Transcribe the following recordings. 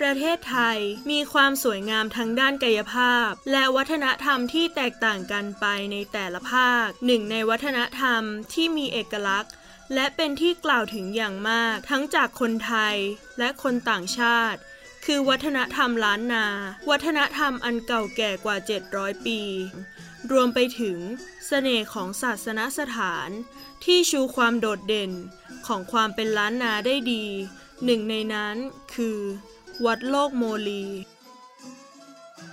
ประเทศไทยมีความสวยงามทั้งด้านกายภาพ และวัฒนธรรมที่แตกต่างกันไปในแต่ละภาค หนึ่งในวัฒนธรรมที่มีเอกลักษณ์ และเป็นที่กล่าวถึงอย่างมากทั้งจากคนไทยและคนต่างชาติ คือวัฒนธรรมล้านนา วัฒนธรรมอันเก่าแก่กว่า 700 ปี รวมไปถึงเสน่ห์ของศาสนสถาน ที่ชูความโดดเด่น ของความเป็นล้านนาได้ดี หนึ่งในนั้นคือ วัดโลกโมลี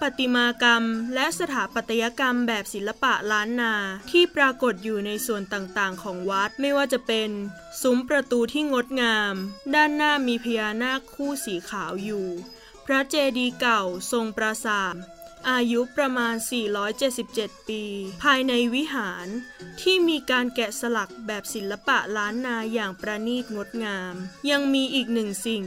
ประติมากรรมและสถาปัตยกรรมแบบศิลปะล้านนาที่ปรากฏอยู่ในส่วนต่างๆ ของวัดไม่ว่าจะเป็น ซุ้มประตูที่งดงาม ด้านหน้ามีพญานาคคู่สีขาวอยู่ พระเจดีย์เก่าทรงปราสาท อายุประมาณ 477 ปี ภายในวิหาร ที่มีการแกะสลักแบบศิลปะล้านนาอย่างประณีตงดงาม ยังมีอีกหนึ่งสิ่ง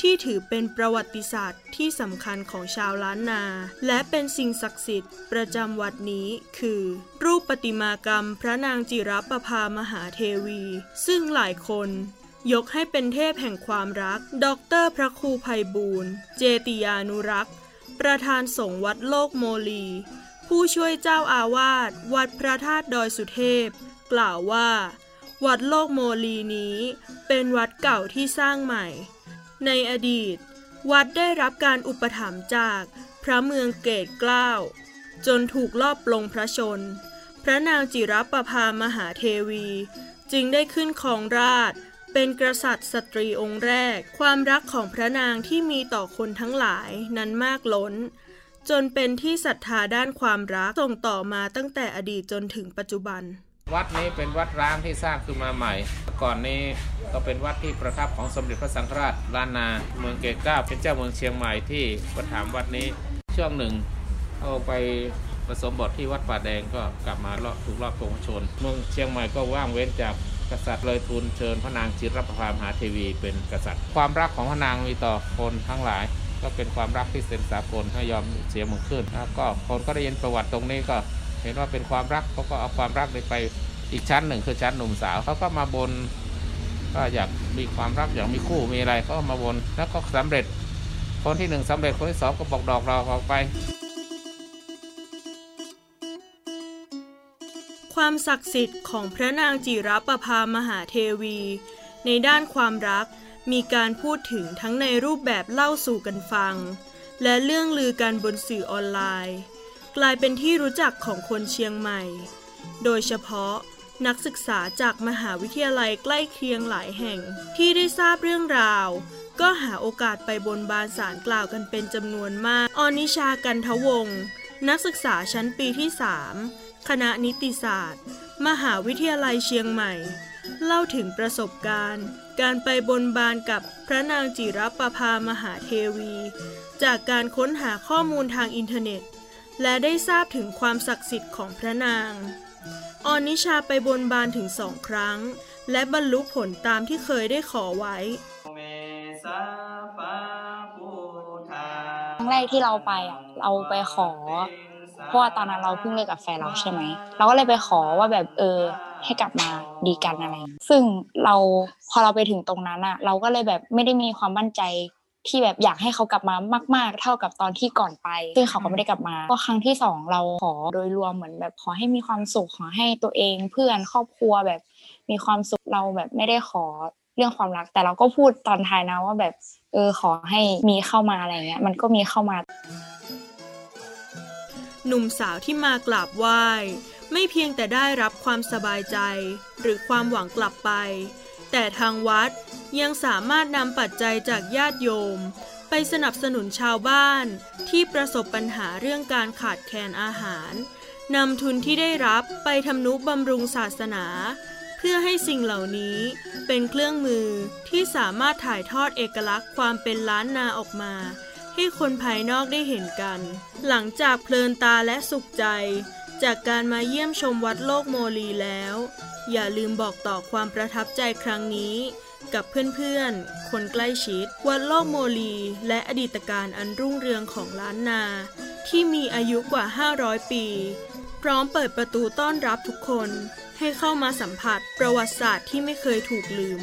ที่ถือเป็นประวัติศาสตร์ที่สำคัญของชาวล้านนา และเป็นสิ่งศักดิ์สิทธิ์ประจำวัดนี้คือ รูปประติมากรรมพระนางจิรประภามหาเทวี ซึ่งหลายคนยกให้เป็นเทพแห่งความรักดอกเตอรพระครูภัยบูรณ์ เจติยานุรักษ์ ประธานสงฆ์วัดโลกโมลี ผู้ช่วยเจ้าอาวาสวัดพระธาตุดอยสุเทพ กล่าวว่า วัดโลกโมลีนี้เป็นวัดเก่าที่สร้างใหม่ ในอดีต วัดได้รับการอุปถัมภ์จากพระเมืองเกตเกล้า จนถูกลอบปลงพระชนม์ พระนางจิรประภามหาเทวี จึงได้ขึ้นครองราชย์ เป็นกษัตริย์สตรีองค์แรก ความรักของพระนางที่มีต่อคนทั้งหลายนั้นมากล้น จนเป็นที่ศรัทธาด้านความรักส่งต่อมาตั้งแต่อดีตจนถึงปัจจุบัน วัดนี้เป็นวัดร้างที่สร้างขึ้นมาใหม่ ก่อนนี้ก็เป็นวัดที่ประทับของสมเด็จพระสังฆราชล้านนา เมืองเกตเกล้าเป็นเจ้าเมืองเชียงใหม่ที่ประถามวัดนี้ช่วงหนึ่งเอาไปผสมบทที่วัดป่าแดงก็กลับมาเลาะถูกรอบปวงชน เมืองเชียงใหม่ก็ว่างเว้นจาก กษัตริย์เลยทูลเชิญพระนางจิรประภามหาเทวีเป็นกษัตริย์ ความรักของพระนางมีต่อคนทั้งหลาย ก็เป็นความรักที่เป็นสากลไม่ยอมเสียเมืองขึ้นแล้วก็คนก็ได้ยินประวัติตรงนี้ก็เห็นว่าเป็นความรักเขาก็เอาความรักนี้ไปอีกชั้นหนึ่งคือชั้นหนุ่มสาวเขาก็มาบนก็อยากมีความรักอยากมีคู่มีอะไรเขาก็มาบนแล้วก็สำเร็จคนที่หนึ่งสำเร็จคนที่สองก็บอกดอกเราออกไป ความศักดิ์สิทธิ์ของพระนางจิรประภามหาเทวี ในด้านความรักมีการพูดถึงทั้งในรูปแบบเล่าสู่กันฟัง และเรื่องลือกันบนสื่อออนไลน์ กลายเป็นที่รู้จักของคนเชียงใหม่ โดยเฉพาะนักศึกษาจากมหาวิทยาลัยใกล้เคียงหลายแห่งที่ได้ทราบเรื่องราว ก็หาโอกาสไปบนบานสารกล่าวกันเป็นจำนวนมาก อนิชากันทวงศ์นักศึกษาชั้นปีที่ 3 คณะนิติศาสตร์ มหาวิทยาลัยเชียงใหม่ เล่าถึงประสบการณ์ การไปบนบานกับพระนางจิรประภามหาเทวี จากการค้นหาข้อมูลทางอินเทอร์เน็ต และได้ทราบถึงความศักดิ์สิทธิ์ของพระนาง ออนิชาไปบนบานถึงสองครั้ง และบรรลุผลตามที่เคยได้ขอไว้ครั้งแรกที่เราไปอะ เราไปขอ เพราะว่าตอนนั้นเราเพิ่งเลิกกับแฟนเราใช่ไหมเราก็เลยไปขอว่าแบบเออให้กลับมาดีกันอะไร ซึ่งเราพอเราไปถึงตรงนั้นอะเราก็เลยแบบไม่ได้มีความมั่นใจที่แบบอยากให้เขากลับมามาก ๆ เท่ากับตอนที่ก่อนไป ซึ่งเขาก็ไม่ได้กลับมา ก็ครั้งที่สองเราขอโดยรวมเหมือนแบบขอให้มีความสุขขอให้ตัวเองเพื่อนครอบครัวแบบมีความสุขเราแบบไม่ได้ขอเรื่องความรัก แต่เราก็พูดตอนท้ายนะว่าแบบเออขอให้มีเข้ามาอะไรเงี้ยมันก็มีเข้ามา หนุ่มสาวที่มากราบไหว้ ไม่เพียงแต่ได้รับความสบายใจ หรือความหวังกลับไป แต่ทางวัดยังสามารถนำปัจจัยจากญาติโยม ไปสนับสนุนชาวบ้านที่ประสบปัญหาเรื่องการขาดแคลนอาหารนำทุนที่ได้รับไปทำนุบำรุงศาสนา เพื่อให้สิ่งเหล่านี้เป็นเครื่องมือที่สามารถถ่ายทอดเอกลักษณ์ความเป็นล้านนาออกมา ให้คนภายนอกได้เห็นกัน หลังจากเพลินตาและสุขใจ จากการมาเยี่ยมชมวัดโลกโมลีแล้ว อย่าลืมบอกต่อความประทับใจครั้งนี้ กับเพื่อนๆ คนใกล้ชิด วัดโลกโมลี และอดีตการอันรุ่งเรืองของล้านนา ที่มีอายุกว่า 500 ปี พร้อมเปิดประตูต้อนรับทุกคน ให้เข้ามาสัมผัสประวัติศาสตร์ที่ไม่เคยถูกลืม